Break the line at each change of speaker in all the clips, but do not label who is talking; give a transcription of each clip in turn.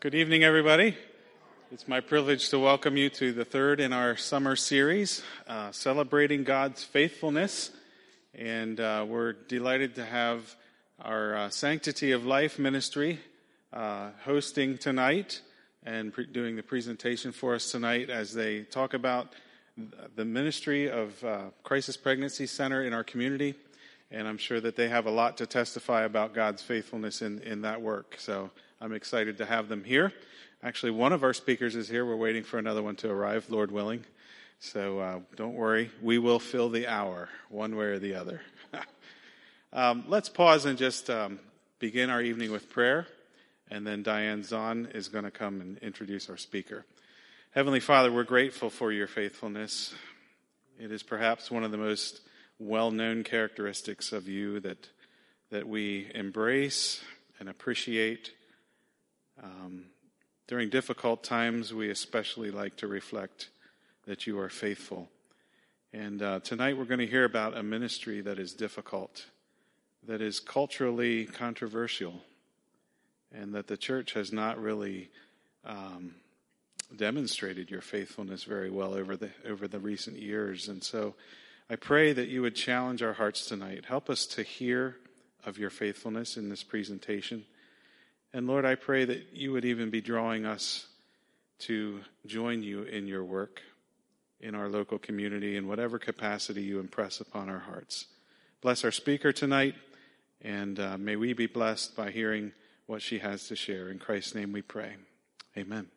Good evening, everybody. It's my privilege to welcome you to the third in our summer series, uh, celebrating God's faithfulness. And uh, we're delighted to have our uh, Sanctity of Life ministry uh, hosting tonight and pre- doing the presentation for us tonight as they talk about the ministry of uh, Crisis Pregnancy Center in our community. And I'm sure that they have a lot to testify about God's faithfulness in, in that work. So I'm excited to have them here. Actually, one of our speakers is here. We're waiting for another one to arrive, Lord willing. So uh, don't worry, we will fill the hour, one way or the other. um, let's pause and just um, begin our evening with prayer, and then Diane Zahn is going to come and introduce our speaker. Heavenly Father, we're grateful for your faithfulness. It is perhaps one of the most well known characteristics of you that, that we embrace and appreciate um, during difficult times, we especially like to reflect that you are faithful. And uh, tonight we're going to hear about a ministry that is difficult, that is culturally controversial, and that the church has not really um, demonstrated your faithfulness very well over the over the recent years. And so, I pray that you would challenge our hearts tonight. Help us to hear of your faithfulness in this presentation. And Lord, I pray that you would even be drawing us to join you in your work in our local community in whatever capacity you impress upon our hearts. Bless our speaker tonight, and uh, may we be blessed by hearing what she has to share. In Christ's name we pray. Amen.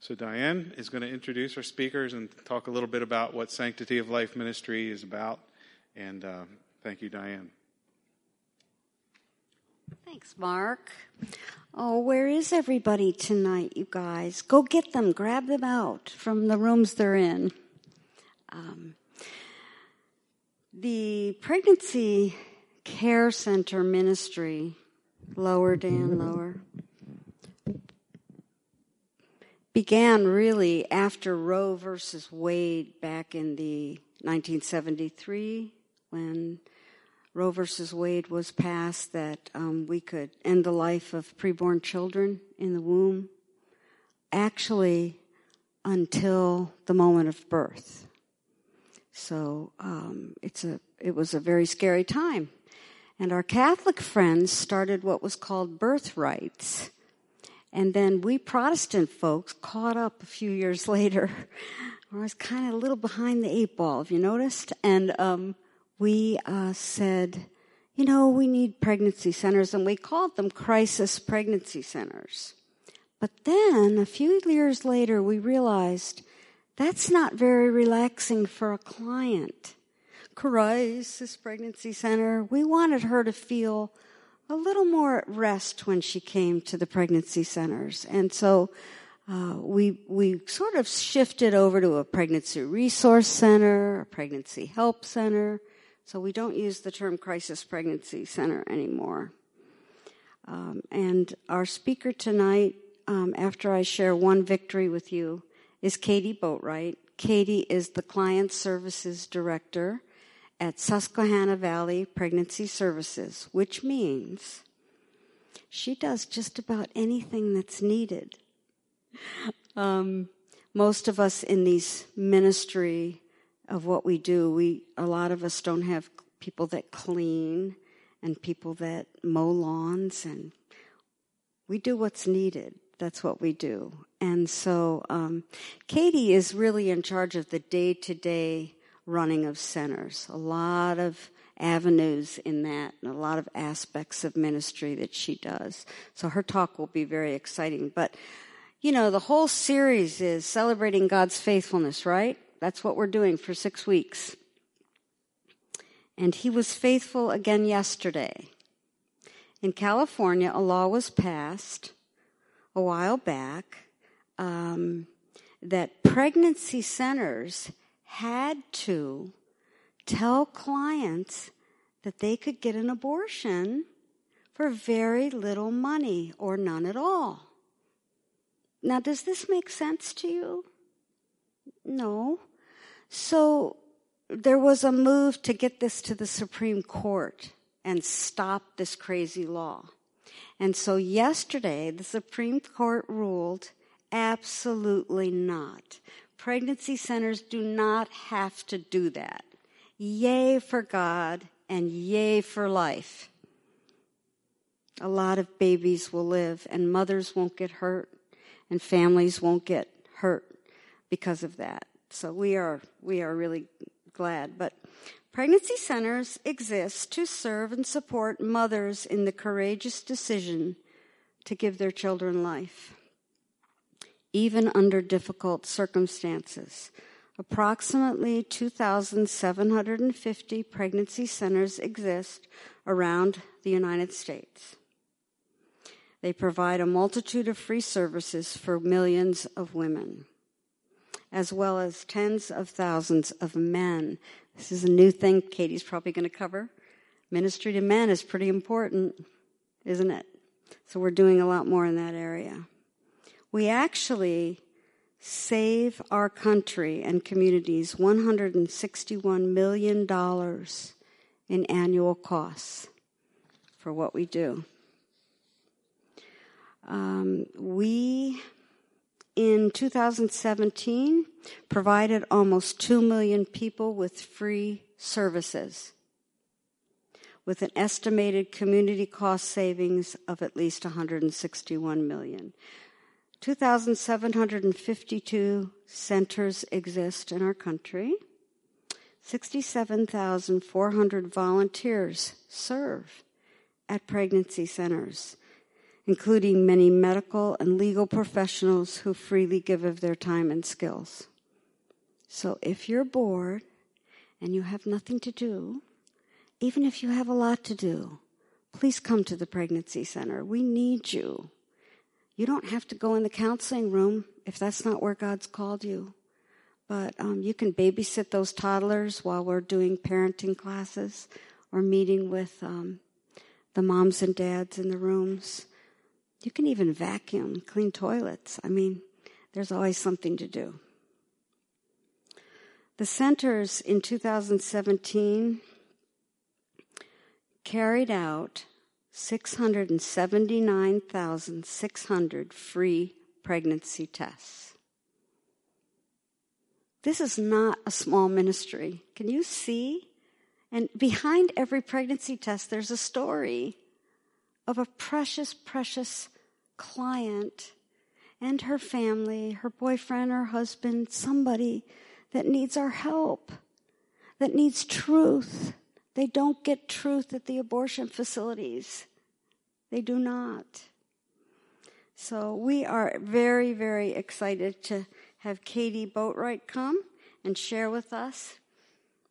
So, Diane is going to introduce our speakers and talk a little bit about what Sanctity of Life Ministry is about. And uh, thank you, Diane.
Thanks, Mark. Oh, where is everybody tonight, you guys? Go get them, grab them out from the rooms they're in. Um, the Pregnancy Care Center Ministry, lower, Dan, lower, began really after Roe versus Wade back in the 1973 when Roe versus Wade was passed that um, we could end the life of preborn children in the womb, actually until the moment of birth. So um, it's a it was a very scary time, and our Catholic friends started what was called birth rights, and then we Protestant folks caught up a few years later. I was kind of a little behind the eight ball, if you noticed, and um, we uh, said, you know, we need pregnancy centers, and we called them crisis pregnancy centers. But then, a few years later, we realized that's not very relaxing for a client. Crisis pregnancy center. We wanted her to feel a little more at rest when she came to the pregnancy centers. And so uh, we we sort of shifted over to a pregnancy resource center, a pregnancy help center, so we don't use the term crisis pregnancy center anymore. Um, and our speaker tonight, um, after I share one victory with you, is Katie Boatwright. Katie is the Client Services Director at Susquehanna Valley Pregnancy Services, which means she does just about anything that's needed. Um, most of us in these ministry of what we do. We a lot of us don't have people that clean and people that mow lawns, and we do what's needed. That's what we do. And so um, Katie is really in charge of the day to day running of centers. A lot of avenues in that and a lot of aspects of ministry that she does. So her talk will be very exciting. But, you know, the whole series is celebrating God's faithfulness, right? That's what we're doing for six weeks. And he was faithful again yesterday. In California, a law was passed a while back um, that pregnancy centers had to tell clients that they could get an abortion for very little money or none at all. Now, does this make sense to you? No. So there was a move to get this to the Supreme Court and stop this crazy law. And so yesterday, the Supreme Court ruled absolutely not. Pregnancy centers do not have to do that. Yay for God and yay for life. A lot of babies will live and mothers won't get hurt and families won't get hurt because of that. So we are, we are really glad. But pregnancy centers exist to serve and support mothers in the courageous decision to give their children life, even under difficult circumstances. Approximately 2,750 pregnancy centers exist around the United States. They provide a multitude of free services for millions of women, as well as tens of thousands of men. This is a new thing Katie's probably going to cover. Ministry to men is pretty important, isn't it? So we're doing a lot more in that area. We actually save our country and communities $161 million in annual costs for what we do. Um, we, in 2017, provided almost 2 million people with free services with an estimated community cost savings of at least 161 million. 2,752 centers exist in our country. 67,400 volunteers serve at pregnancy centers, including many medical and legal professionals who freely give of their time and skills. So if you're bored and you have nothing to do, even if you have a lot to do, please come to the pregnancy center. We need you. You don't have to go in the counseling room if that's not where God's called you. But um, you can babysit those toddlers while we're doing parenting classes or meeting with um, the moms and dads in the rooms. You can even vacuum, clean toilets. I mean, there's always something to do. The centers in 2017 carried out 679,600 free pregnancy tests. This is not a small ministry. Can you see? And behind every pregnancy test, there's a story of a precious, precious client and her family, her boyfriend, her husband, somebody that needs our help, that needs truth. They don't get truth at the abortion facilities. They do not. So we are very, very excited to have Katie Boatwright come and share with us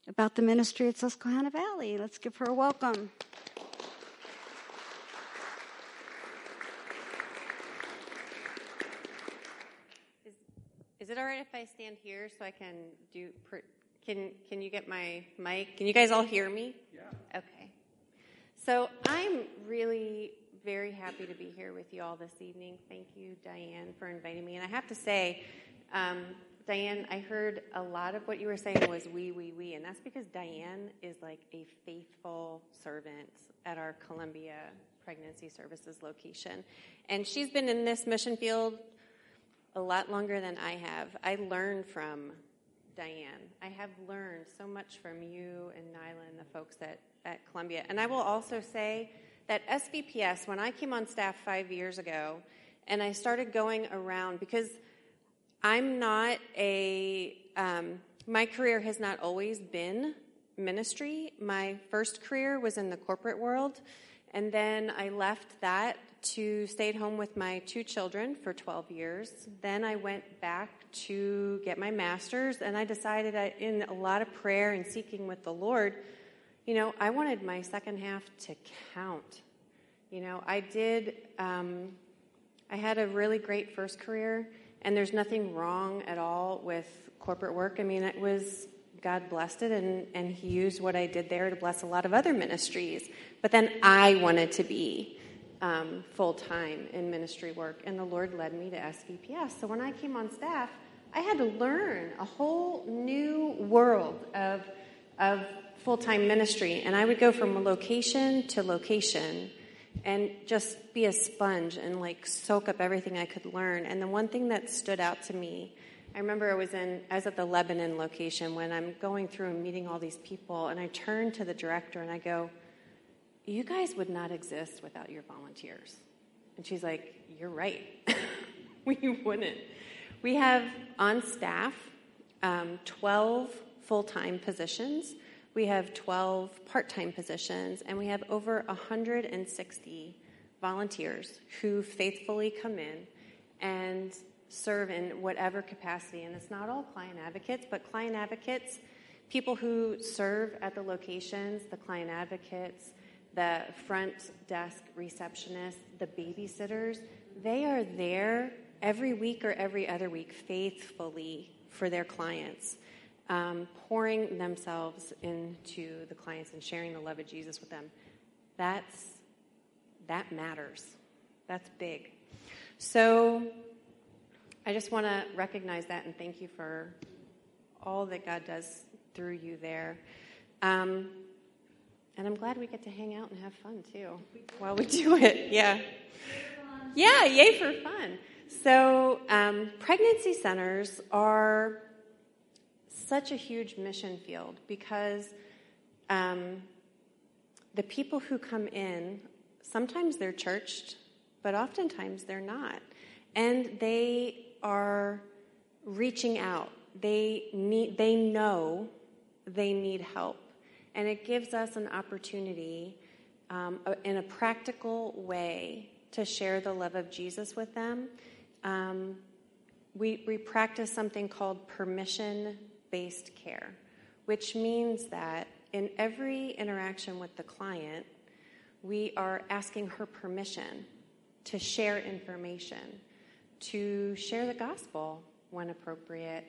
about the ministry at Susquehanna Valley. Let's give her a welcome.
Is it all right if I stand here so I can do? Can Can you get my mic? Can you guys all hear me?
Yeah.
Okay. So I'm really very happy to be here with you all this evening. Thank you, Diane, for inviting me. And I have to say, um, Diane, I heard a lot of what you were saying was we, we, we, and that's because Diane is like a faithful servant at our Columbia Pregnancy Services location. And she's been in this mission field a lot longer than I have. I learned from Diane. I have learned so much from you and Nyla and the folks at, at Columbia. And I will also say, that SVPS, when I came on staff five years ago, and I started going around because I'm not a, um, my career has not always been ministry. My first career was in the corporate world, and then I left that to stay at home with my two children for 12 years. Then I went back to get my master's, and I decided I, in a lot of prayer and seeking with the Lord you know, I wanted my second half to count. You know, I did, um, I had a really great first career, and there's nothing wrong at all with corporate work. I mean, it was, God blessed it, and, and He used what I did there to bless a lot of other ministries. But then I wanted to be um, full time in ministry work, and the Lord led me to SVPS. So when I came on staff, I had to learn a whole new world of, of full time ministry. And I would go from location to location and just be a sponge and like soak up everything I could learn. And the one thing that stood out to me, I remember I was in I was at the Lebanon location when I'm going through and meeting all these people and I turned to the director and I go, "You guys would not exist without your volunteers." And she's like, "You're right. we wouldn't." We have on staff um, 12 full-time positions we have 12 part time positions, and we have over 160 volunteers who faithfully come in and serve in whatever capacity. And it's not all client advocates, but client advocates, people who serve at the locations, the client advocates, the front desk receptionists, the babysitters, they are there every week or every other week faithfully for their clients um, pouring themselves into the clients and sharing the love of Jesus with them. That's that matters. That's big. So I just want to recognize that and thank you for all that God does through you there. Um, and I'm glad we get to hang out and have fun too while we do it. Yeah. Yeah, yay for fun. So, um, pregnancy centers are such a huge mission field because um, the people who come in, sometimes they're churched, but oftentimes they're not. And they are reaching out. They, need, they know they need help. And it gives us an opportunity um, in a practical way to share the love of Jesus with them. Um, we, we practice something called permission based care, which means that in every interaction with the client, we are asking her permission to share information, to share the gospel when appropriate,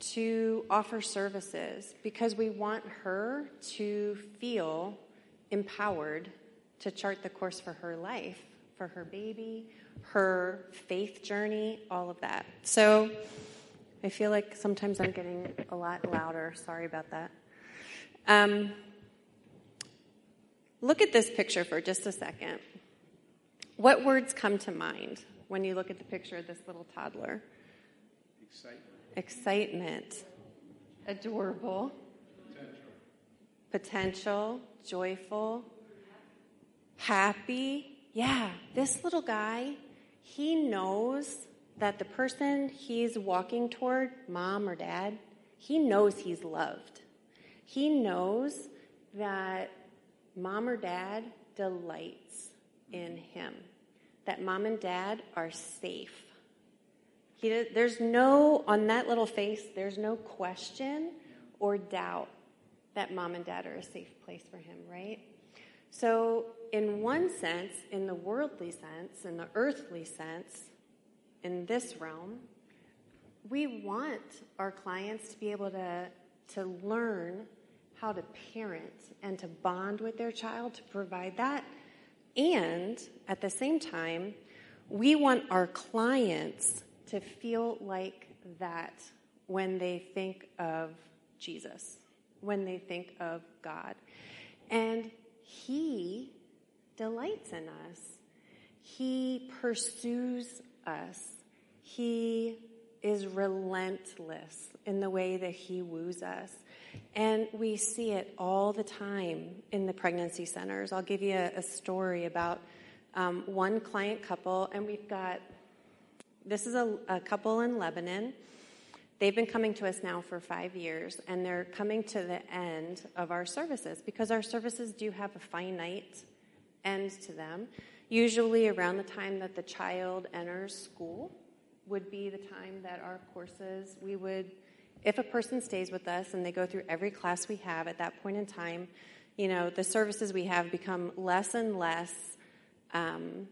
to offer services, because we want her to feel empowered to chart the course for her life, for her baby, her faith journey, all of that. So, I feel like sometimes I'm getting a lot louder. Sorry about that. Um, look at this picture for just a second. What words come to mind when you look at the picture of this little toddler?
Excitement.
Excitement. Adorable. Potential. Potential. Joyful. Happy. Yeah, this little guy, he knows that the person he's walking toward, mom or dad, he knows he's loved. He knows that mom or dad delights in him, that mom and dad are safe. He, there's no, on that little face, there's no question or doubt that mom and dad are a safe place for him, right? So, in one sense, in the worldly sense, in the earthly sense, in this realm, we want our clients to be able to, to learn how to parent and to bond with their child to provide that. And at the same time, we want our clients to feel like that when they think of Jesus, when they think of God. And He delights in us, He pursues us. He is relentless in the way that he woos us. And we see it all the time in the pregnancy centers. I'll give you a, a story about um, one client couple, and we've got this is a, a couple in Lebanon. They've been coming to us now for five years, and they're coming to the end of our services because our services do have a finite end to them usually around the time that the child enters school would be the time that our courses we would if a person stays with us and they go through every class we have at that point in time you know the services we have become less and less um,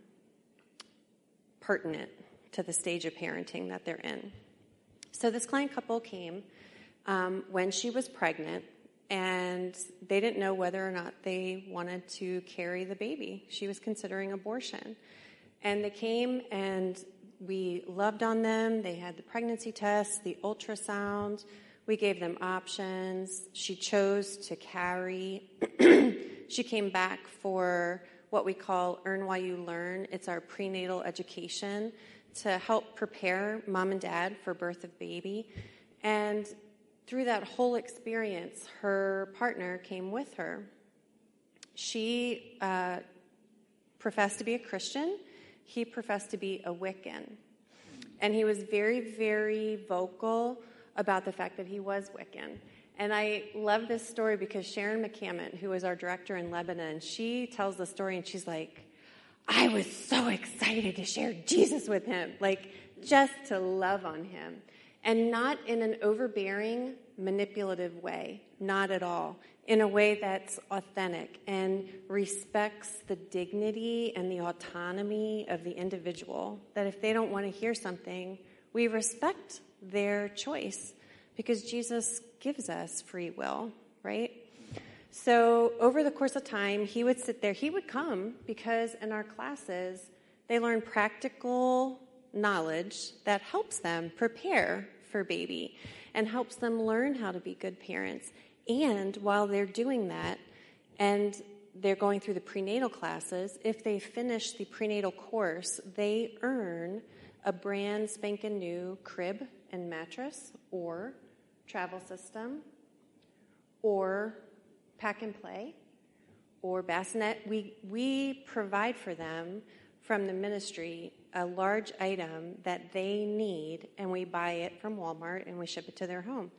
pertinent to the stage of parenting that they're in so this client couple came um, when she was pregnant and they didn't know whether or not they wanted to carry the baby. She was considering abortion. And they came and we loved on them. They had the pregnancy test, the ultrasound. We gave them options. She chose to carry. she came back for what we call Earn While You Learn. It's our prenatal education to help prepare mom and dad for birth of baby. And through that whole experience, her partner came with her. She uh, professed to be a Christian, he professed to be a Wiccan. And he was very, very vocal about the fact that he was Wiccan. And I love this story because Sharon McCammon, who is our director in Lebanon, she tells the story and she's like, I was so excited to share Jesus with him, like just to love on him. And not in an overbearing, manipulative way, not at all. In a way that's authentic and respects the dignity and the autonomy of the individual. That if they don't want to hear something, we respect their choice because Jesus gives us free will, right? So, over the course of time, he would sit there. He would come because in our classes, they learn practical knowledge that helps them prepare for baby and helps them learn how to be good parents. And while they're doing that, and they're going through the prenatal classes, if they finish the prenatal course, they earn a brand spanking new crib and mattress or travel system or pack and play or bassinet. We, we provide for them from the ministry a large item that they need, and we buy it from Walmart and we ship it to their home.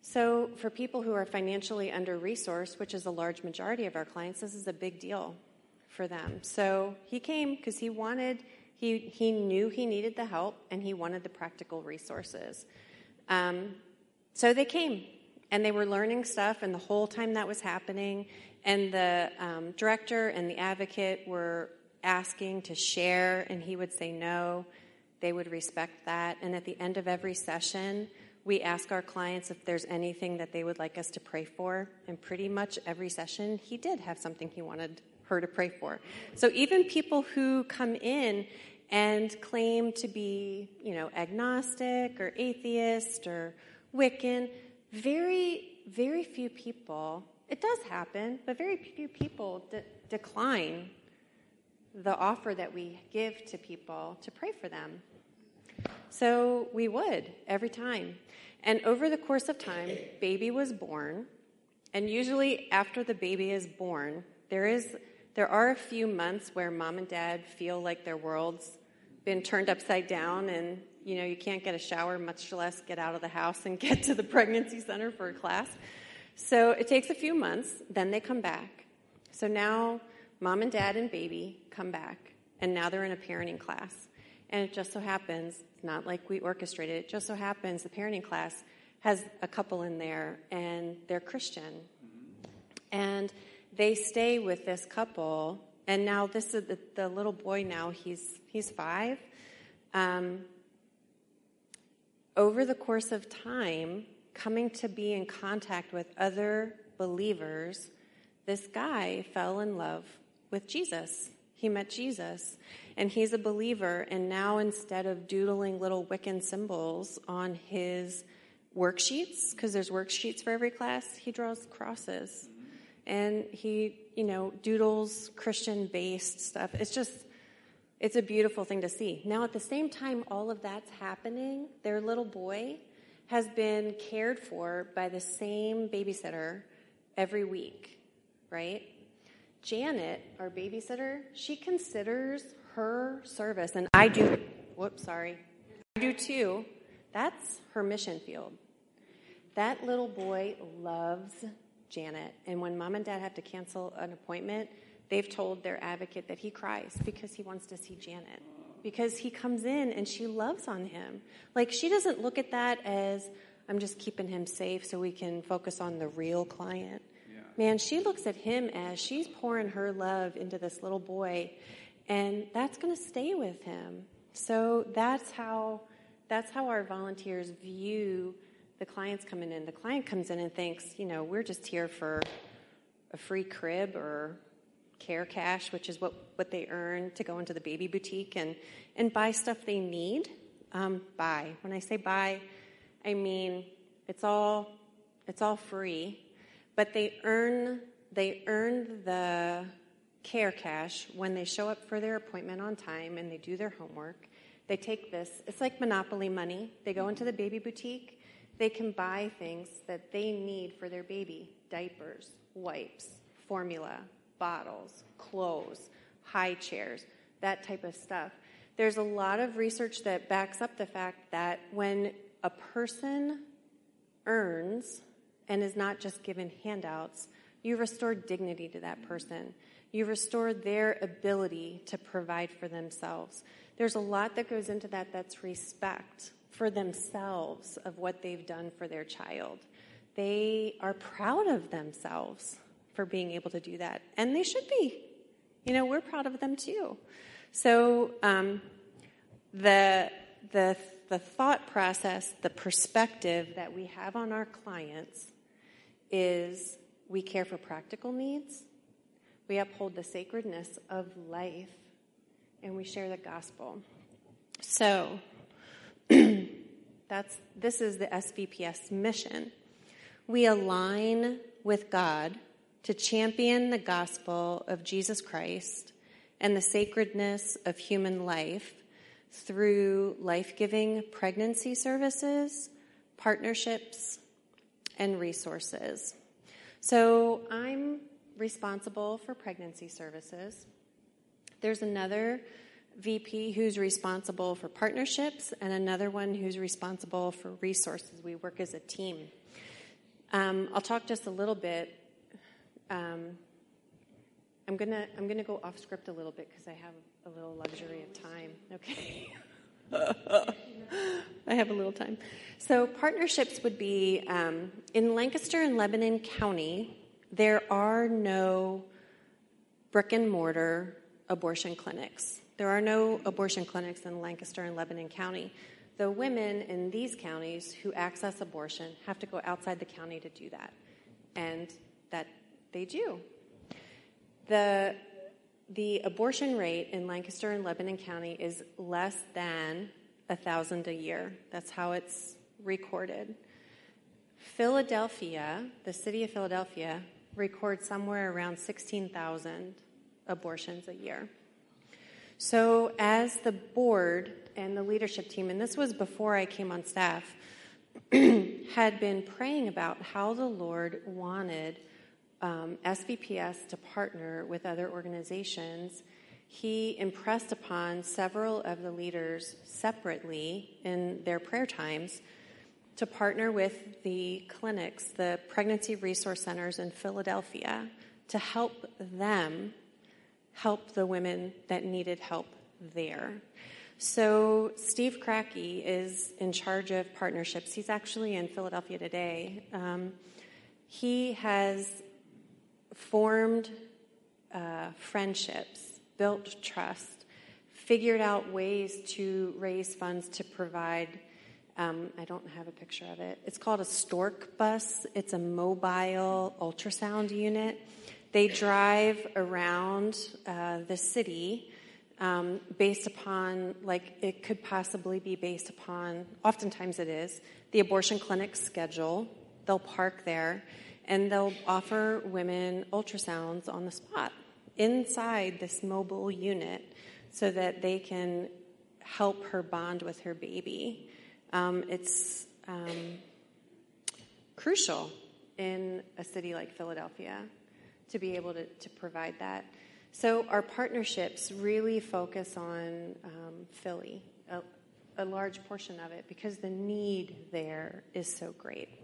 So, for people who are financially under resourced, which is a large majority of our clients, this is a big deal for them. So, he came because he wanted, he, he knew he needed the help and he wanted the practical resources. Um, so they came and they were learning stuff, and the whole time that was happening, and the um, director and the advocate were asking to share, and he would say no. They would respect that. And at the end of every session, we ask our clients if there's anything that they would like us to pray for. And pretty much every session, he did have something he wanted her to pray for. So even people who come in and claim to be, you know, agnostic or atheist or Wiccan, very, very few people, it does happen, but very few people de- decline the offer that we give to people to pray for them. So we would every time. And over the course of time, baby was born. And usually after the baby is born, there is there are a few months where mom and dad feel like their world's been turned upside down and you know, you can't get a shower, much less get out of the house and get to the pregnancy center for a class. So it takes a few months, then they come back. So now mom and dad and baby come back, and now they're in a parenting class. And it just so happens, not like we orchestrated it, just so happens the parenting class has a couple in there, and they're Christian. And they stay with this couple, and now this is the, the little boy now, he's, he's five. Um, over the course of time, coming to be in contact with other believers, this guy fell in love with Jesus. He met Jesus, and he's a believer. And now, instead of doodling little Wiccan symbols on his worksheets, because there's worksheets for every class, he draws crosses. And he, you know, doodles Christian based stuff. It's just, it's a beautiful thing to see. Now, at the same time, all of that's happening, their little boy has been cared for by the same babysitter every week, right? Janet, our babysitter, she considers her service, and I do, whoops, sorry, I do too. That's her mission field. That little boy loves Janet, and when mom and dad have to cancel an appointment, they've told their advocate that he cries because he wants to see Janet. Because he comes in and she loves on him. Like, she doesn't look at that as, I'm just keeping him safe so we can focus on the real client. Yeah. Man, she looks at him as she's pouring her love into this little boy, and that's going to stay with him. So that's how that's how our volunteers view the clients coming in. The client comes in and thinks, you know, we're just here for a free crib or care cash, which is what, what they earn to go into the baby boutique and, and buy stuff they need. Um, buy. When I say buy, I mean it's all it's all free, but they earn they earn the care cash when they show up for their appointment on time and they do their homework. They take this, it's like monopoly money. They go into the baby boutique, they can buy things that they need for their baby diapers, wipes, formula, bottles, clothes, high chairs, that type of stuff. There's a lot of research that backs up the fact that when a person earns and is not just given handouts, you restore dignity to that person. You restore their ability to provide for themselves. There's a lot that goes into that that's respect for themselves of what they've done for their child. They are proud of themselves for being able to do that, and they should be. You know, we're proud of them too. So um, the the the thought process, the perspective that we have on our clients is we care for practical needs, we uphold the sacredness of life, and we share the gospel. So that's this is the SVPS mission. We align with God to champion the gospel of Jesus Christ and the sacredness of human life through life giving pregnancy services, partnerships, and resources. So I'm responsible for pregnancy services. There's another VP who's responsible for partnerships and another one who's responsible for resources. We work as a team. Um, I'll talk just a little bit. Um, I'm gonna I'm gonna go off script a little bit because I have a little luxury of time. Okay. I have a little time. So partnerships would be um, in Lancaster and Lebanon County. There are no brick and mortar abortion clinics. There are no abortion clinics in Lancaster and Lebanon County. The women in these counties who access abortion have to go outside the county to do that, and that they do. The, the abortion rate in Lancaster and Lebanon County is less than a thousand a year. That's how it's recorded. Philadelphia, the city of Philadelphia, records somewhere around 16,000 abortions a year. So, as the board and the leadership team, and this was before I came on staff, had been praying about how the Lord wanted um, SVPS to partner with other organizations, he impressed upon several of the leaders separately in their prayer times to partner with the clinics, the pregnancy resource centers in Philadelphia, to help them help the women that needed help there. So, Steve Cracky is in charge of partnerships. He's actually in Philadelphia today. Um, he has formed uh, friendships, built trust, figured out ways to raise funds to provide. Um, I don't have a picture of it. It's called a stork bus. It's a mobile ultrasound unit. They drive around uh, the city um, based upon, like, it could possibly be based upon, oftentimes it is, the abortion clinic schedule. They'll park there and they'll offer women ultrasounds on the spot inside this mobile unit so that they can help her bond with her baby. Um, it's um, crucial in a city like Philadelphia to be able to, to provide that. So our partnerships really focus on um, Philly, a, a large portion of it, because the need there is so great.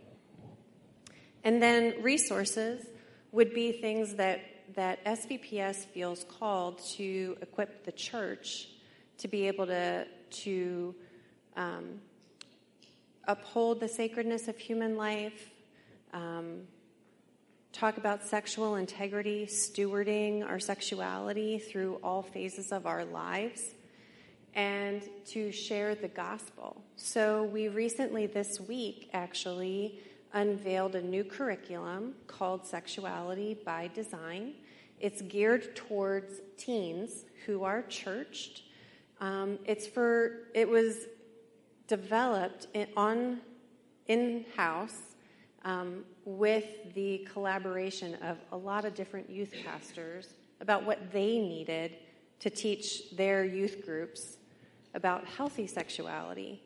And then resources would be things that, that SVPS feels called to equip the church to be able to, to um, uphold the sacredness of human life, um, talk about sexual integrity, stewarding our sexuality through all phases of our lives, and to share the gospel. So, we recently, this week actually, unveiled a new curriculum called Sexuality by Design. It's geared towards teens who are churched. Um, it's for, it was developed in, on in house um, with the collaboration of a lot of different youth pastors about what they needed to teach their youth groups about healthy sexuality.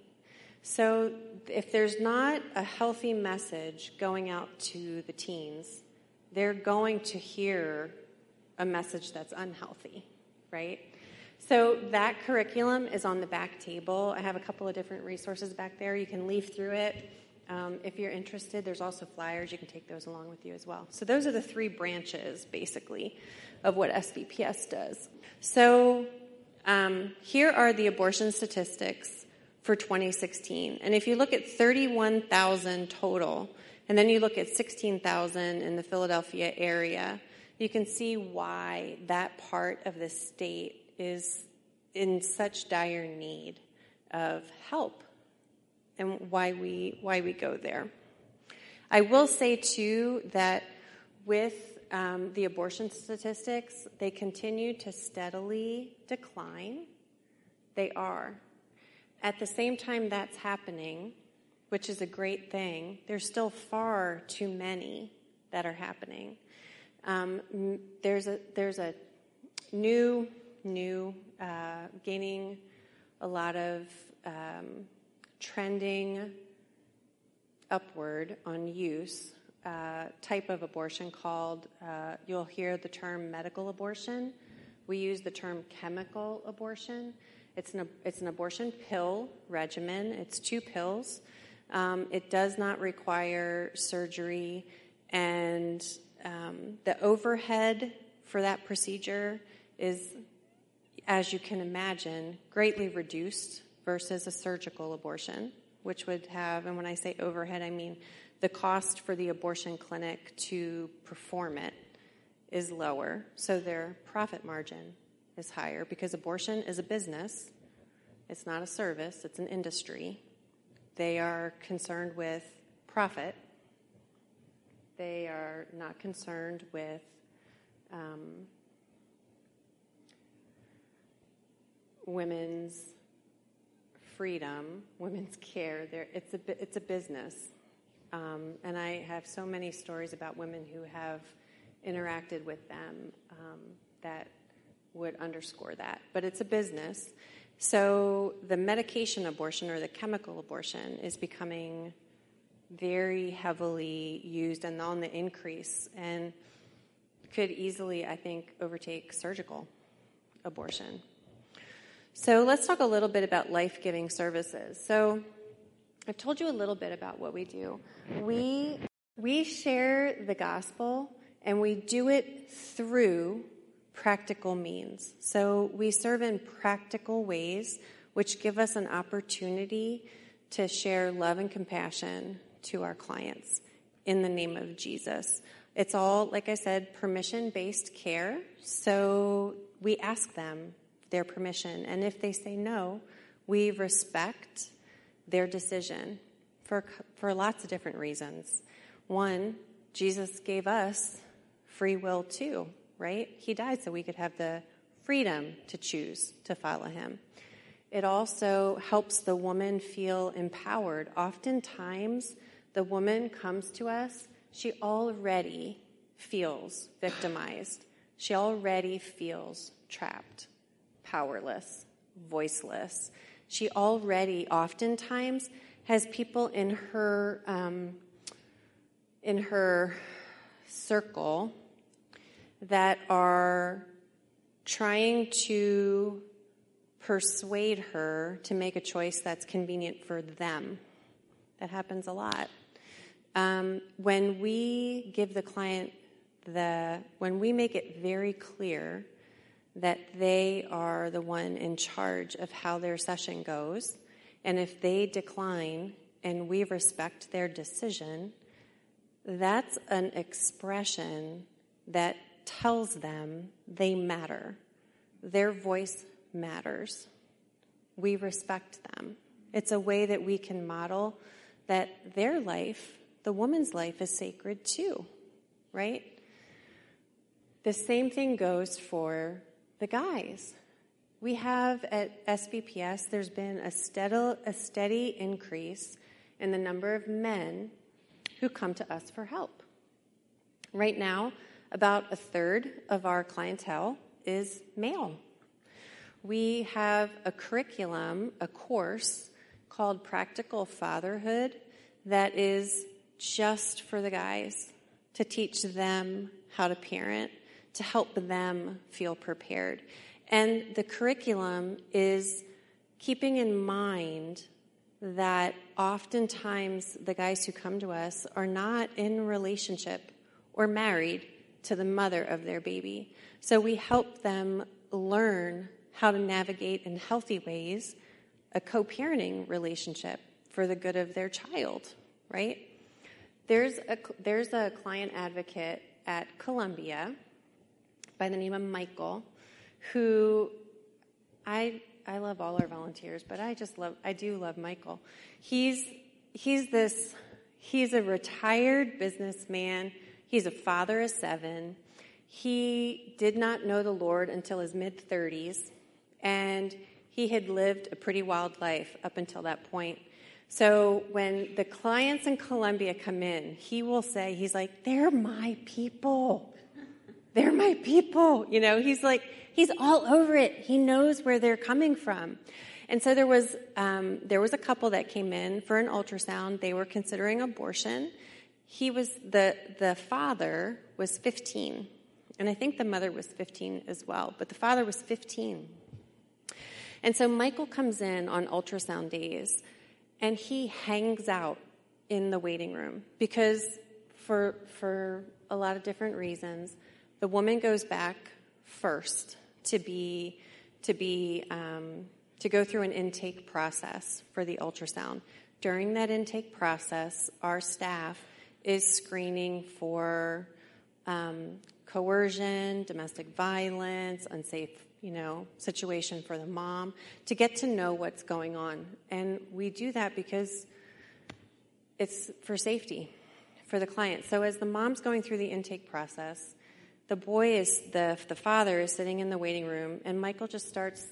So, if there's not a healthy message going out to the teens, they're going to hear a message that's unhealthy, right? So, that curriculum is on the back table. I have a couple of different resources back there. You can leaf through it. Um, if you're interested, there's also flyers. You can take those along with you as well. So, those are the three branches, basically, of what SVPS does. So, um, here are the abortion statistics for 2016. And if you look at 31,000 total, and then you look at 16,000 in the Philadelphia area, you can see why that part of the state is in such dire need of help and why we why we go there. I will say too that with um, the abortion statistics, they continue to steadily decline. They are. At the same time that's happening, which is a great thing, there's still far too many that are happening. Um, there's a there's a new new uh, gaining a lot of um, trending upward on use uh, type of abortion called uh, you'll hear the term medical abortion. We use the term chemical abortion. It's an, it's an abortion pill regimen. It's two pills. Um, it does not require surgery, and um, the overhead for that procedure is, as you can imagine, greatly reduced versus a surgical abortion, which would have, and when I say overhead, I mean the cost for the abortion clinic to perform it is lower, so their profit margin is higher because abortion is a business. It's not a service, it's an industry. They are concerned with profit. They are not concerned with um, women's freedom, women's care. It's, a, it's a business. Um, and I have so many stories about women who have interacted with them um, that would underscore that. But it's a business. So the medication abortion or the chemical abortion is becoming very heavily used and on the increase and could easily, I think, overtake surgical abortion. So let's talk a little bit about life giving services. So I've told you a little bit about what we do. We, we share the gospel and we do it through practical means. So we serve in practical ways, which give us an opportunity to share love and compassion to our clients in the name of Jesus. It's all, like I said, permission based care. So we ask them their permission. And if they say no, we respect their decision for, for lots of different reasons. One, Jesus gave us free will too, right? He died so we could have the freedom to choose to follow him. It also helps the woman feel empowered. Oftentimes, the woman comes to us, she already feels victimized. She already feels trapped, powerless, voiceless she already oftentimes has people in her um, in her circle that are trying to persuade her to make a choice that's convenient for them. That happens a lot. Um, when we give the client the, when we make it very clear that they are the one in charge of how their session goes. And if they decline and we respect their decision, that's an expression that tells them they matter. Their voice matters. We respect them. It's a way that we can model that their life, the woman's life, is sacred too, right? The same thing goes for the guys. We have at SVPS, there's been a steady, a steady increase in the number of men who come to us for help. Right now, about a third of our clientele is male. We have a curriculum, a course called Practical Fatherhood that is just for the guys to teach them how to parent, to help them feel prepared. And the curriculum is keeping in mind that oftentimes the guys who come to us are not in relationship or married to the mother of their baby. So we help them learn how to navigate in healthy ways a co parenting relationship for the good of their child, right? There's a, there's a client advocate at Columbia by the name of Michael who I, I love all our volunteers, but I just love, I do love Michael. He's, he's this, he's a retired businessman. He's a father of seven. He did not know the Lord until his mid 30s, and he had lived a pretty wild life up until that point. So when the clients in Columbia come in, he will say, he's like, they're my people. They're my people. You know, he's like, he's all over it. He knows where they're coming from. And so there was, um, there was a couple that came in for an ultrasound. They were considering abortion. He was, the, the father was 15. And I think the mother was 15 as well, but the father was 15. And so Michael comes in on ultrasound days and he hangs out in the waiting room because for, for a lot of different reasons, the woman goes back first to be, to be, um, to go through an intake process for the ultrasound. During that intake process, our staff is screening for um, coercion, domestic violence, unsafe you know, situation for the mom to get to know what's going on. And we do that because it's for safety for the client. So as the mom's going through the intake process, the boy is the the father is sitting in the waiting room and Michael just starts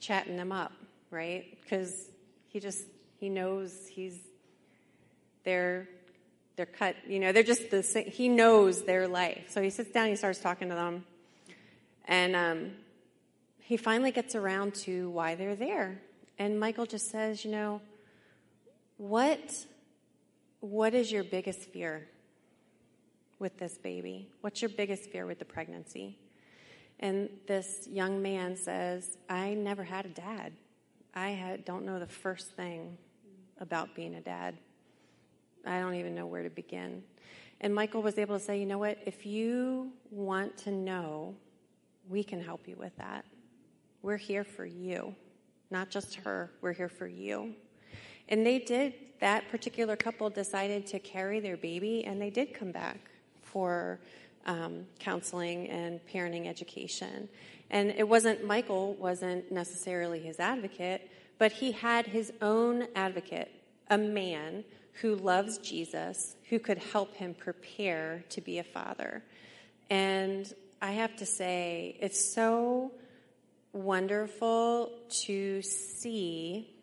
chatting them up, right? Cuz he just he knows he's they're they're cut, you know, they're just the same. he knows their life. So he sits down, he starts talking to them. And um, he finally gets around to why they're there. And Michael just says, you know, what, what is your biggest fear with this baby? What's your biggest fear with the pregnancy? And this young man says, I never had a dad. I had, don't know the first thing about being a dad. I don't even know where to begin. And Michael was able to say, you know what? If you want to know, we can help you with that. We're here for you, not just her. We're here for you. And they did, that particular couple decided to carry their baby, and they did come back for um, counseling and parenting education. And it wasn't, Michael wasn't necessarily his advocate, but he had his own advocate, a man who loves Jesus, who could help him prepare to be a father. And I have to say, it's so wonderful to see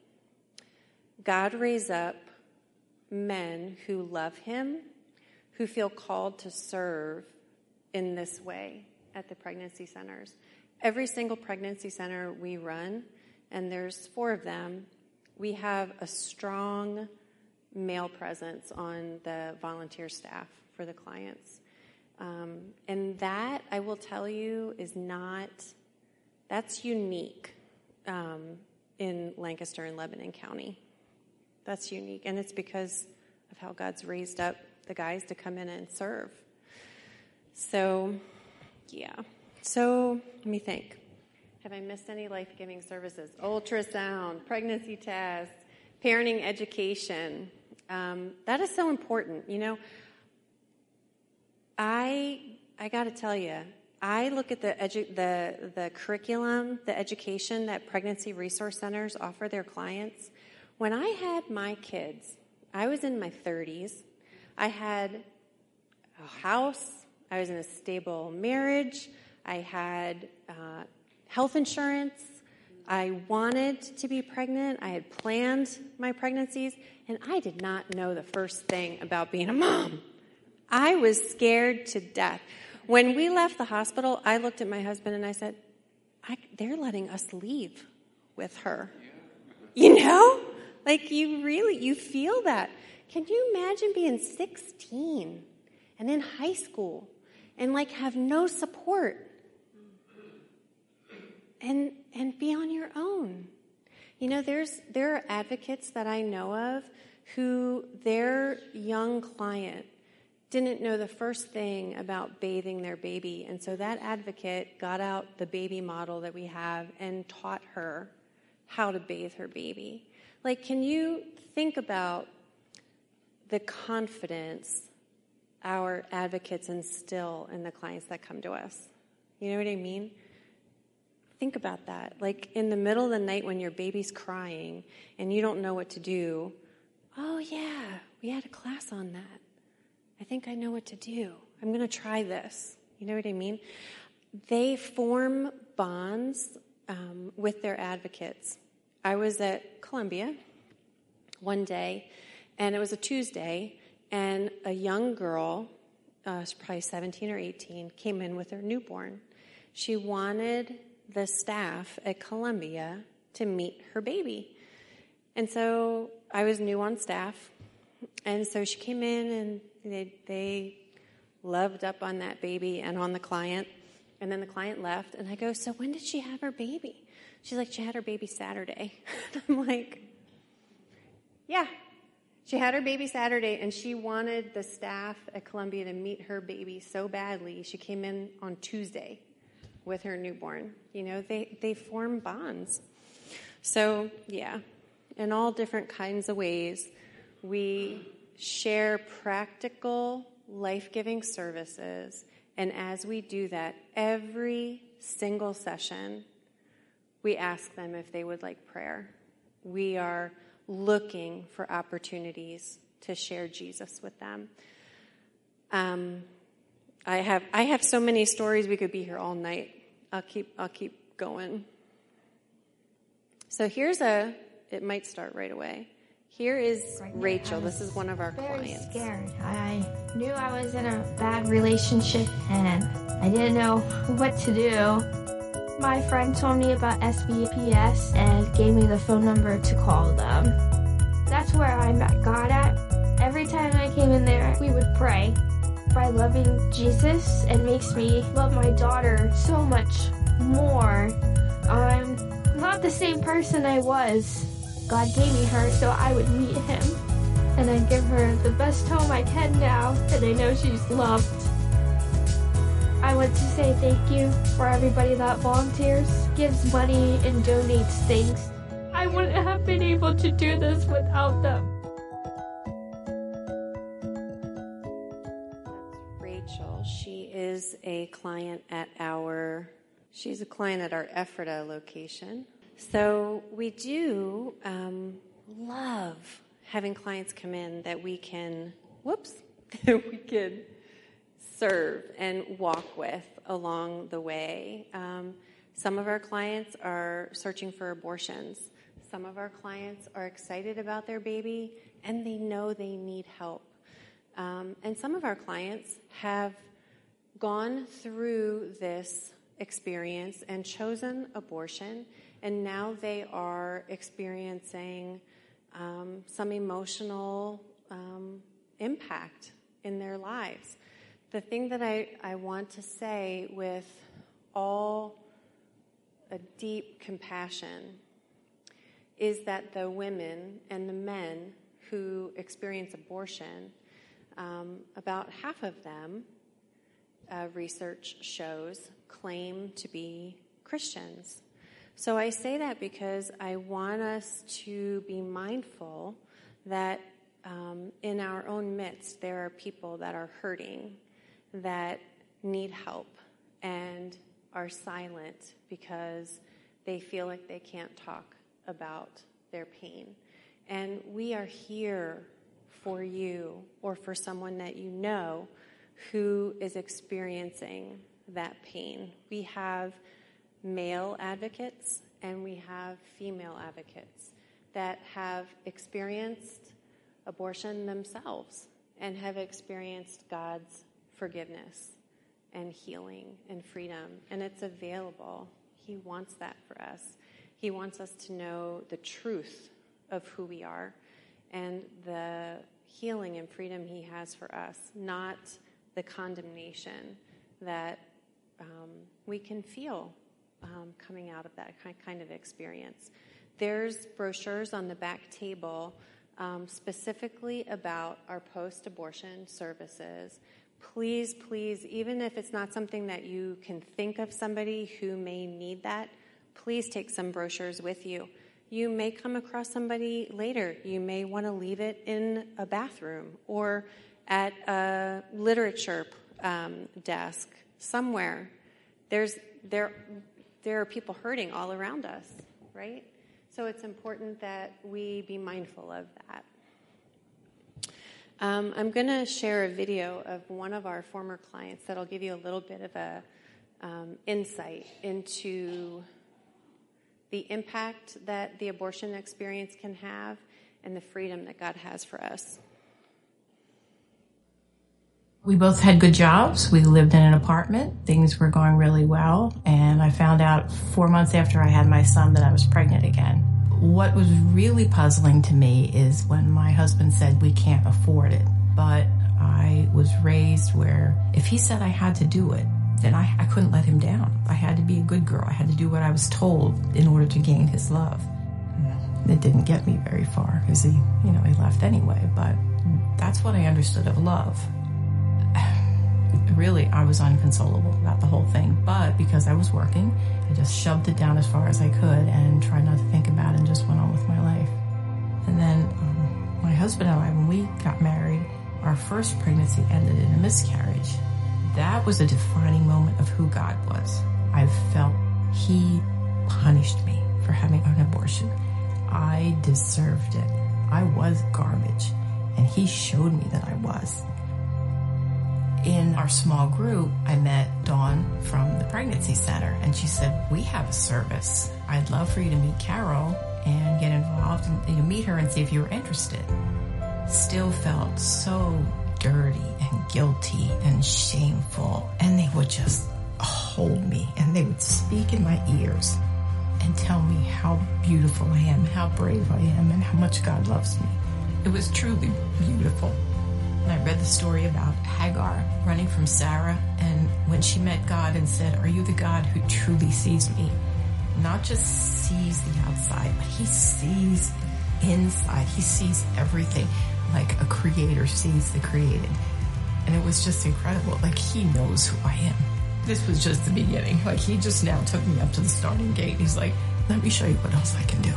God raise up men who love Him, who feel called to serve in this way at the pregnancy centers. Every single pregnancy center we run, and there's four of them, we have a strong male presence on the volunteer staff for the clients. Um, and that, I will tell you, is not that's unique um, in Lancaster and Lebanon County. That's unique, and it's because of how God's raised up the guys to come in and serve. So, yeah. So, let me think. Have I missed any life giving services? Ultrasound, pregnancy tests, parenting education. Um, that is so important. You know, I I got to tell you, I look at the, edu- the, the curriculum, the education that pregnancy resource centers offer their clients. When I had my kids, I was in my 30s. I had a house. I was in a stable marriage. I had uh, health insurance. I wanted to be pregnant. I had planned my pregnancies, and I did not know the first thing about being a mom. I was scared to death when we left the hospital, I looked at my husband and I said, I, they're letting us leave with her. You know? Like you really, you feel that. Can you imagine being 16 and in high school and like have no support and, and be on your own? You know, there's, there are advocates that I know of who their young client didn't know the first thing about bathing their baby. And so that advocate got out the baby model that we have and taught her how to bathe her baby. Like, can you think about the confidence our advocates instill in the clients that come to us? You know what I mean? Think about that. Like in the middle of the night when your baby's crying and you don't know what to do, oh, yeah, we had a class on that. I think I know what to do. I'm going to try this. You know what I mean? They form bonds um, with their advocates. I was at Columbia one day, and it was a Tuesday, and a young girl, uh, probably 17 or 18, came in with her newborn. She wanted the staff at Columbia to meet her baby. And so I was new on staff. And so she came in and they, they loved up on that baby and on the client. And then the client left. And I go, So when did she have her baby? She's like, She had her baby Saturday. I'm like, Yeah. She had her baby Saturday and she wanted the staff at Columbia to meet her baby so badly. She came in on Tuesday with her newborn. You know, they, they form bonds. So, yeah, in all different kinds of ways, we share practical, life giving services. And as we do that, every single session, we ask them if they would like prayer. We are looking for opportunities to share Jesus with them. Um, I have I have so many stories we could be here all night. I'll keep I'll keep going. So here's a it might start right away. Here is Rachel. This is one of our
very
clients.
scared. I knew I was in a bad relationship and I didn't know what to do. My friend told me about SVPS and gave me the phone number to call them. That's where I met God at. Every time I came in there, we would pray. By loving Jesus, it makes me love my daughter so much more. I'm not the same person I was. God gave me her so I would meet him. And I give her the best home I can now, and I know she's loved. I want to say thank you for everybody that volunteers, gives money, and donates things. I wouldn't have been able to do this without them.
Is a client at our she's a client at our Ephrata location. So we do um, love having clients come in that we can whoops that we can serve and walk with along the way. Um, some of our clients are searching for abortions. Some of our clients are excited about their baby and they know they need help. Um, and some of our clients have gone through this experience and chosen abortion, and now they are experiencing um, some emotional um, impact in their lives. The thing that I, I want to say with all a deep compassion is that the women and the men who experience abortion um, about half of them, uh, research shows, claim to be Christians. So I say that because I want us to be mindful that um, in our own midst there are people that are hurting, that need help, and are silent because they feel like they can't talk about their pain. And we are here for you or for someone that you know who is experiencing that pain. We have male advocates and we have female advocates that have experienced abortion themselves and have experienced God's forgiveness and healing and freedom, and it's available. He wants that for us. He wants us to know the truth of who we are and the healing and freedom He has for us, not the condemnation that um, we can feel um, coming out of that kind of experience. There's brochures on the back table um, specifically about our post abortion services. Please, please, even if it's not something that you can think of somebody who may need that, please take some brochures with you. You may come across somebody later. You may want to leave it in a bathroom or at a literature um, desk somewhere. There's, there, there are people hurting all around us, right? So it's important that we be mindful of that. Um, I'm going to share a video of one of our former clients that'll give you a little bit of a um, insight into the impact that the abortion experience can have and the freedom that God has for us.
We both had good jobs. We lived in an apartment. Things were going really well. And I found out four months after I had my son that I was pregnant again. What was really puzzling to me is when my husband said, We can't afford it. But I was raised where if he said I had to do it, then I, I couldn't let him down. I had to be a good girl. I had to do what I was told in order to gain his love. Mm. It didn't get me very far because he, you know, he left anyway. But that's what I understood of love really, I was unconsolable about the whole thing. But because I was working, I just shoved it down as far as I could and tried not to think about it and just went on with my life. And then um, my husband and I, when we got married, our first pregnancy ended in a miscarriage. That was a defining moment of who God was. I felt He punished me for having an abortion. I deserved it. I was garbage. And He showed me that I was in our small group, I met Dawn from the pregnancy center and she said, we have a service. I'd love for you to meet Carol and get involved and you know, meet her and see if you were interested. Still felt so dirty and guilty and shameful. And they would just hold me and they would speak in my ears and tell me how beautiful I am, how brave I am, and how much God loves me. It was truly beautiful. And I read the story about Hagar running from Sarah and when she met God and said, Are you the God who truly sees me? Not just sees the outside, but he sees inside. He sees everything like a creator sees the created. And it was just incredible. Like he knows who I am. This was just the beginning. Like he just now took me up to the starting gate. He's like, let me show you what else I can do.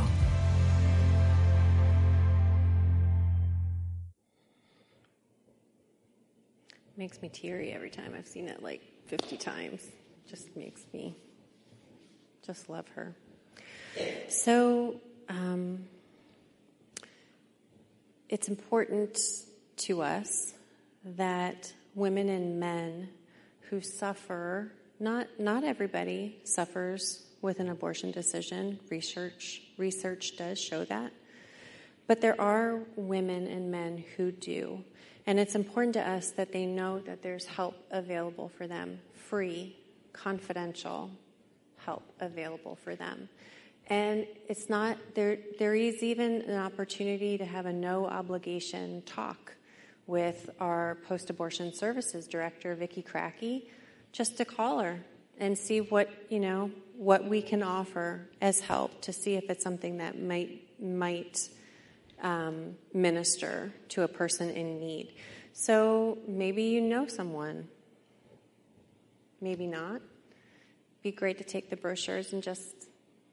Makes me teary every time. I've seen it like 50 times. Just makes me just love her. So, um, it's important to us that women and men who suffer, not, not everybody suffers with an abortion decision. Research, research does show that. But there are women and men who do. And it's important to us that they know that there's help available for them, free, confidential help available for them. And it's not, there, there is even an opportunity to have a no obligation talk with our post abortion services director, Vicki Cracky, just to call her and see what, you know, what we can offer as help to see if it's something that might, might um, minister to a person in need. So maybe you know someone, maybe not. Be great to take the brochures and just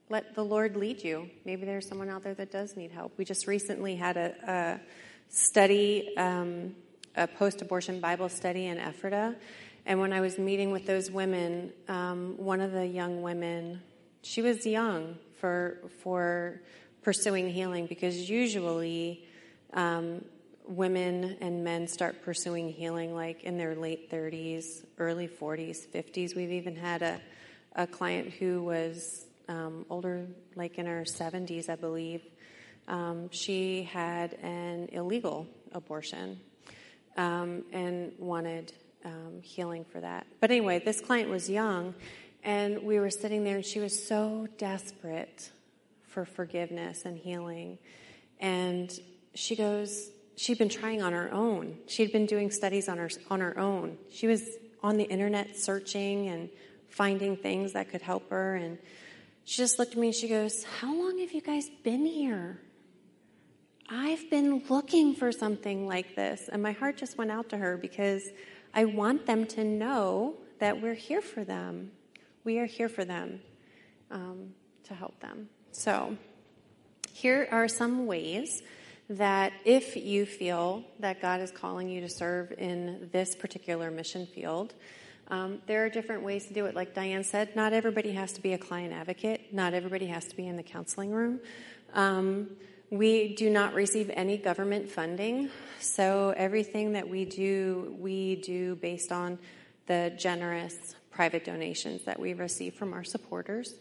let the Lord lead you. Maybe there's someone out there that does need help. We just recently had a, a study, um, a post abortion Bible study in Ephrata. And when I was meeting with those women, um, one of the young women, she was young for, for pursuing healing because usually um, women and men start pursuing healing like in their late 30s, early 40s, 50s. We've even had a, a client who was um, older, like in her 70s, I believe. Um, she had an illegal abortion um, and wanted um, healing for that. But anyway, this client was young, and we were sitting there, and she was so desperate for forgiveness and healing. And she goes, she'd been trying on her own. She'd been doing studies on her on her own. She was on the internet searching and finding things that could help her and she just looked at me and she goes, "How long have you guys been here?" I've been looking for something like this. And my heart just went out to her because I want them to know that we're here for them. We are here for them um, to help them. So, here are some ways that if you feel that God is calling you to serve in this particular mission field, um, there are different ways to do it. Like Diane said, not everybody has to be a client advocate, not everybody has to be in the counseling room. Um, we do not receive any government funding, so everything that we do, we do based on the generous private donations that we receive from our supporters.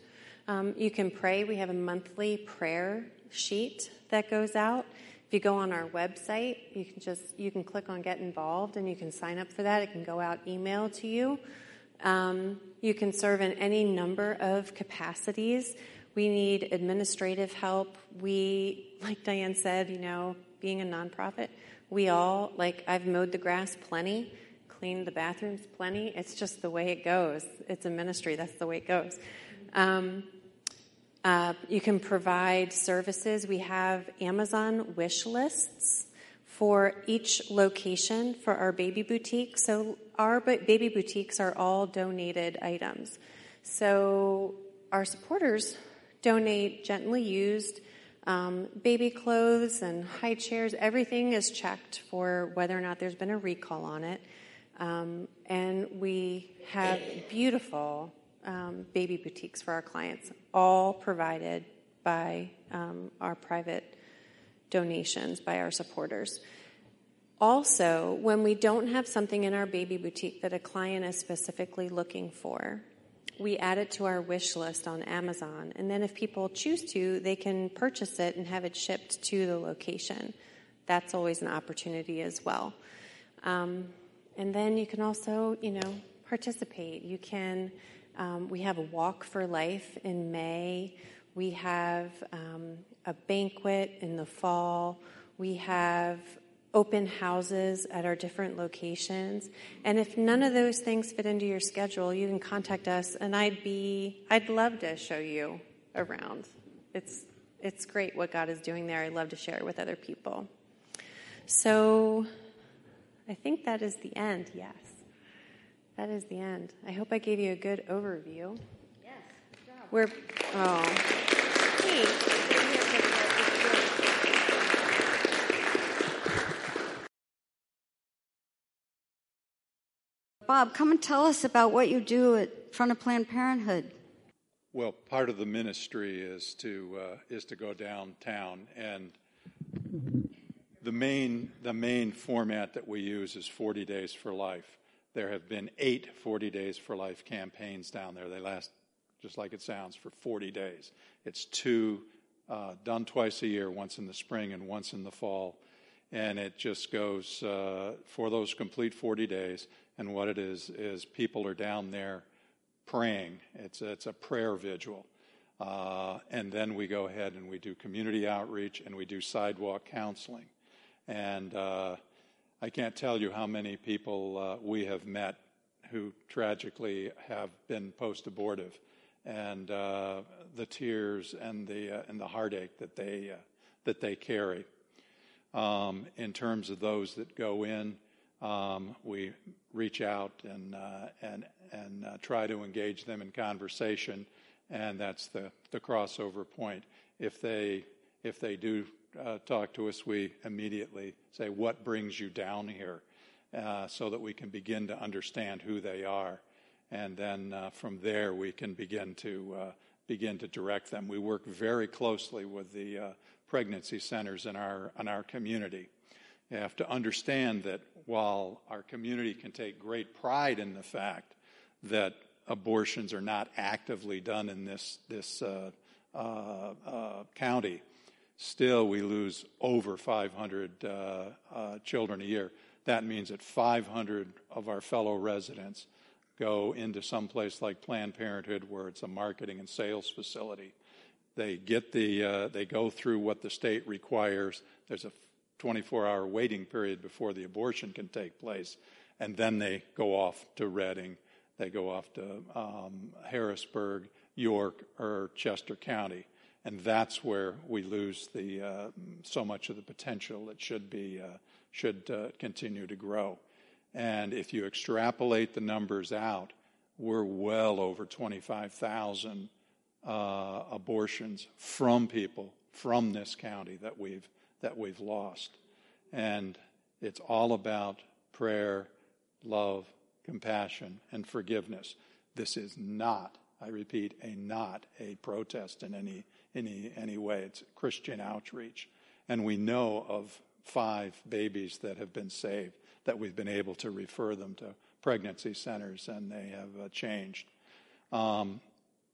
Um, you can pray. We have a monthly prayer sheet that goes out. If you go on our website, you can just you can click on Get Involved and you can sign up for that. It can go out email to you. Um, you can serve in any number of capacities. We need administrative help. We, like Diane said, you know, being a nonprofit, we all, like, I've mowed the grass plenty, cleaned the bathrooms plenty. It's just the way it goes. It's a ministry, that's the way it goes. Um, uh, you can provide services. We have Amazon wish lists for each location for our baby boutique. So, our baby boutiques are all donated items. So, our supporters donate gently used um, baby clothes and high chairs. Everything is checked for whether or not there's been a recall on it. Um, and we have beautiful um, baby boutiques for our clients, all provided by um, our private donations, by our supporters. Also, when we don't have something in our baby boutique that a client is specifically looking for, we add it to our wish list on Amazon. And then if people choose to, they can purchase it and have it shipped to the location. That's always an opportunity as well. Um, and then you can also, you know, participate. You can, um, we have a walk for life in May. We have um, a banquet in the fall. We have open houses at our different locations. And if none of those things fit into your schedule, you can contact us and I'd be I'd love to show you around. It's it's great what God is doing there. I love to share it with other people. So I think that is the end, yes. That is the end. I hope I gave you a good overview. Yes. job. We're oh. Hey.
Bob, come and tell us about what you do at front of Planned Parenthood.
Well, part of the ministry is to uh, is to go downtown, and the main the main format that we use is 40 Days for Life. There have been eight 40 Days for Life campaigns down there. They last just like it sounds for 40 days. It's two uh, done twice a year, once in the spring and once in the fall, and it just goes uh, for those complete 40 days and what it is is people are down there praying. It's it's a prayer vigil. Uh, and then we go ahead and we do community outreach and we do sidewalk counseling. And uh, I can't tell you how many people uh, we have met who tragically have been post abortive and uh, the tears and the, uh, and the heartache that they, uh, that they carry. Um, in terms of those that go in, um, we reach out and uh, and and uh, try to engage them in conversation, and that's the the crossover point. If they if they do uh, talk to us, we immediately say, "What brings you down here?" Uh, so that we can begin to understand who they are, and then uh, from there we can begin to uh, begin to direct them. We work very closely with the pregnancy centers in our in our community. You have to understand that while our community can take great pride in the fact that abortions are not actively done in this, this uh, uh, uh, county, still we lose over 500 uh, uh, children a year. that means that 500 of our fellow residents go into some place like Planned Parenthood, where it's a marketing and sales facility. They get the uh, they go through what the state requires. There's a 24-hour waiting period before the abortion can take place, and then they go off to Reading, they go off to um, Harrisburg, York, or Chester County, and that's where we lose the uh, so much of the potential that should be uh, should uh, continue to grow. And if you extrapolate the numbers out, we're well over 25,000 uh, abortions from people from this county that we've that we've lost. And it's all about prayer, love, compassion, and forgiveness. This is not, I repeat, a not a protest in any any any way. It's Christian outreach. And we know of five babies that have been saved that we've been able to refer them to pregnancy centers and they have uh, changed. Um,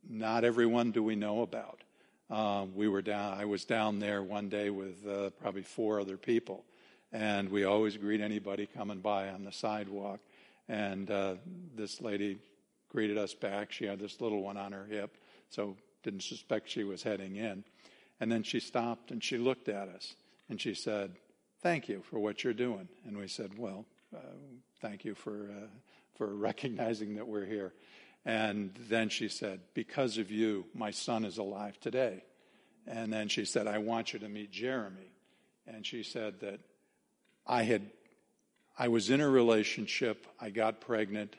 not everyone do we know about. Um, we were down. I was down there one day with uh, probably four other people, and we always greet anybody coming by on the sidewalk. And uh, this lady greeted us back. She had this little one on her hip, so didn't suspect she was heading in. And then she stopped and she looked at us and she said, "Thank you for what you're doing." And we said, "Well, uh, thank you for uh, for recognizing that we're here." And then she said, Because of you, my son is alive today. And then she said, I want you to meet Jeremy. And she said that I had, I was in a relationship, I got pregnant.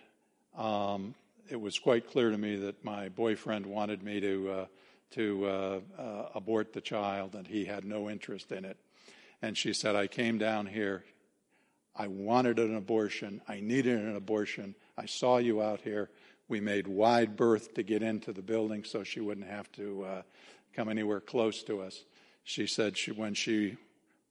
Um, it was quite clear to me that my boyfriend wanted me to, uh, to uh, uh, abort the child, and he had no interest in it. And she said, I came down here. I wanted an abortion. I needed an abortion. I saw you out here. We made wide berth to get into the building so she wouldn't have to uh, come anywhere close to us. She said she, when she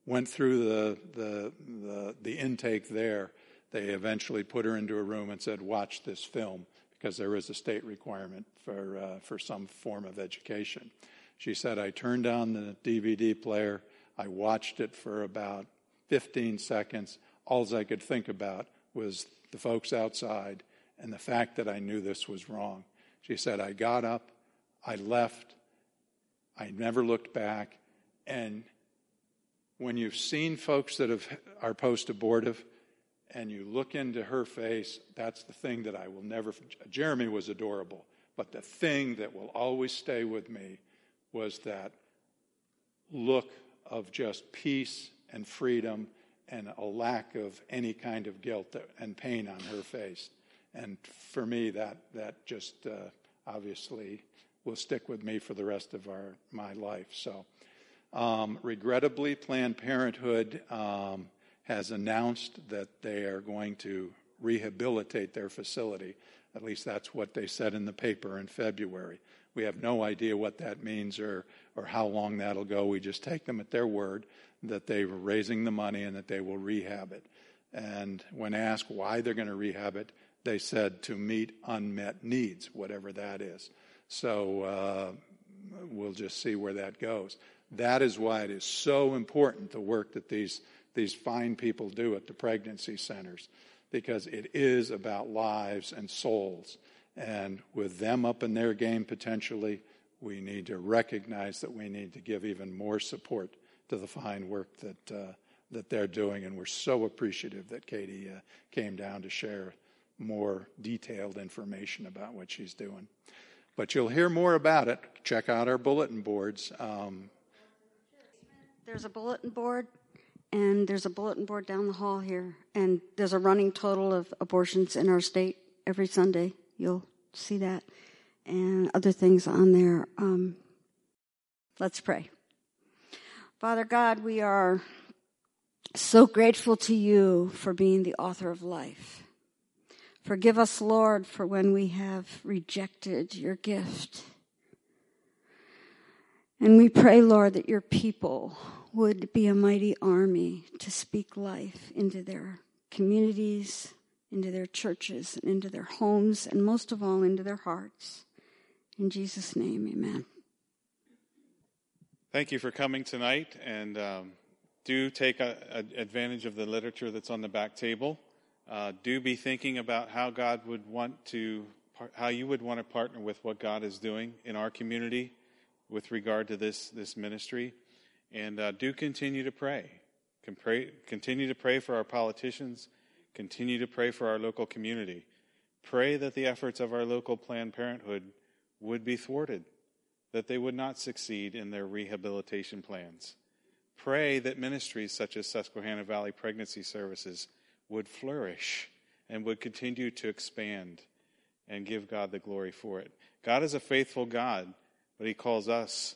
went through the, the, the, the intake there, they eventually put her into a room and said, Watch this film, because there is a state requirement for, uh, for some form of education. She said, I turned on the DVD player, I watched it for about 15 seconds. All I could think about was the folks outside and the fact that I knew this was wrong. She said, I got up, I left, I never looked back. And when you've seen folks that have, are post abortive and you look into her face, that's the thing that I will never. Jeremy was adorable, but the thing that will always stay with me was that look of just peace and freedom and a lack of any kind of guilt and pain on her face. And for me, that, that just uh, obviously will stick with me for the rest of our, my life. So, um, regrettably, Planned Parenthood um, has announced that they are going to rehabilitate their facility. At least that's what they said in the paper in February. We have no idea what that means or, or how long that'll go. We just take them at their word that they were raising the money and that they will rehab it. And when asked why they're going to rehab it, they said to meet unmet needs, whatever that is. So uh, we'll just see where that goes. That is why it is so important the work that these these fine people do at the pregnancy centers, because it is about lives and souls. And with them up in their game potentially, we need to recognize that we need to give even more support to the fine work that uh, that they're doing. And we're so appreciative that Katie uh, came down to share more detailed information about what she's doing. But you'll hear more about it. Check out our bulletin boards. Um,
there's a bulletin board, and there's a bulletin board down the hall here, and there's a running total of abortions in our state every Sunday. You'll see that, and other things on there. Um, let's pray. Father God, we are so grateful to you for being the author of life. Forgive us, Lord, for when we have rejected your gift. And we pray, Lord, that your people would be a mighty army to speak life into their communities, into their churches, and into their homes, and most of all, into their hearts. In Jesus' name, amen.
Thank you for coming tonight, and um, do take a, a advantage of the literature that's on the back table. Uh, do be thinking about how God would want to, how you would want to partner with what God is doing in our community with regard to this this ministry, and uh, do continue to pray. Pray. Continue to pray for our politicians. Continue to pray for our local community. Pray that the efforts of our local Planned Parenthood would be thwarted, that they would not succeed in their rehabilitation plans. Pray that ministries such as Susquehanna Valley Pregnancy Services would flourish and would continue to expand and give God the glory for it. God is a faithful God, but He calls us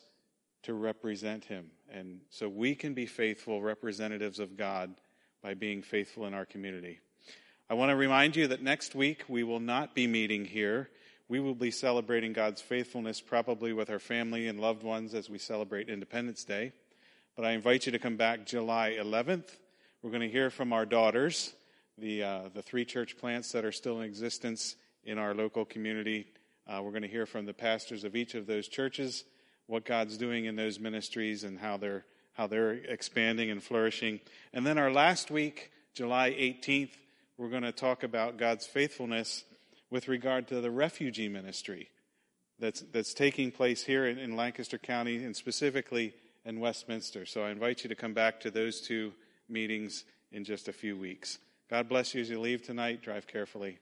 to represent Him. And so we can be faithful representatives of God by being faithful in our community. I want to remind you that next week we will not be meeting here. We will be celebrating God's faithfulness probably with our family and loved ones as we celebrate Independence Day. But I invite you to come back July 11th. We're going to hear from our daughters, the, uh, the three church plants that are still in existence in our local community. Uh, we're going to hear from the pastors of each of those churches, what God's doing in those ministries and how they're, how they're expanding and flourishing. And then our last week, July 18th, we're going to talk about God's faithfulness with regard to the refugee ministry that's, that's taking place here in, in Lancaster County and specifically in Westminster. So I invite you to come back to those two meetings in just a few weeks. God bless you as you leave tonight. Drive carefully.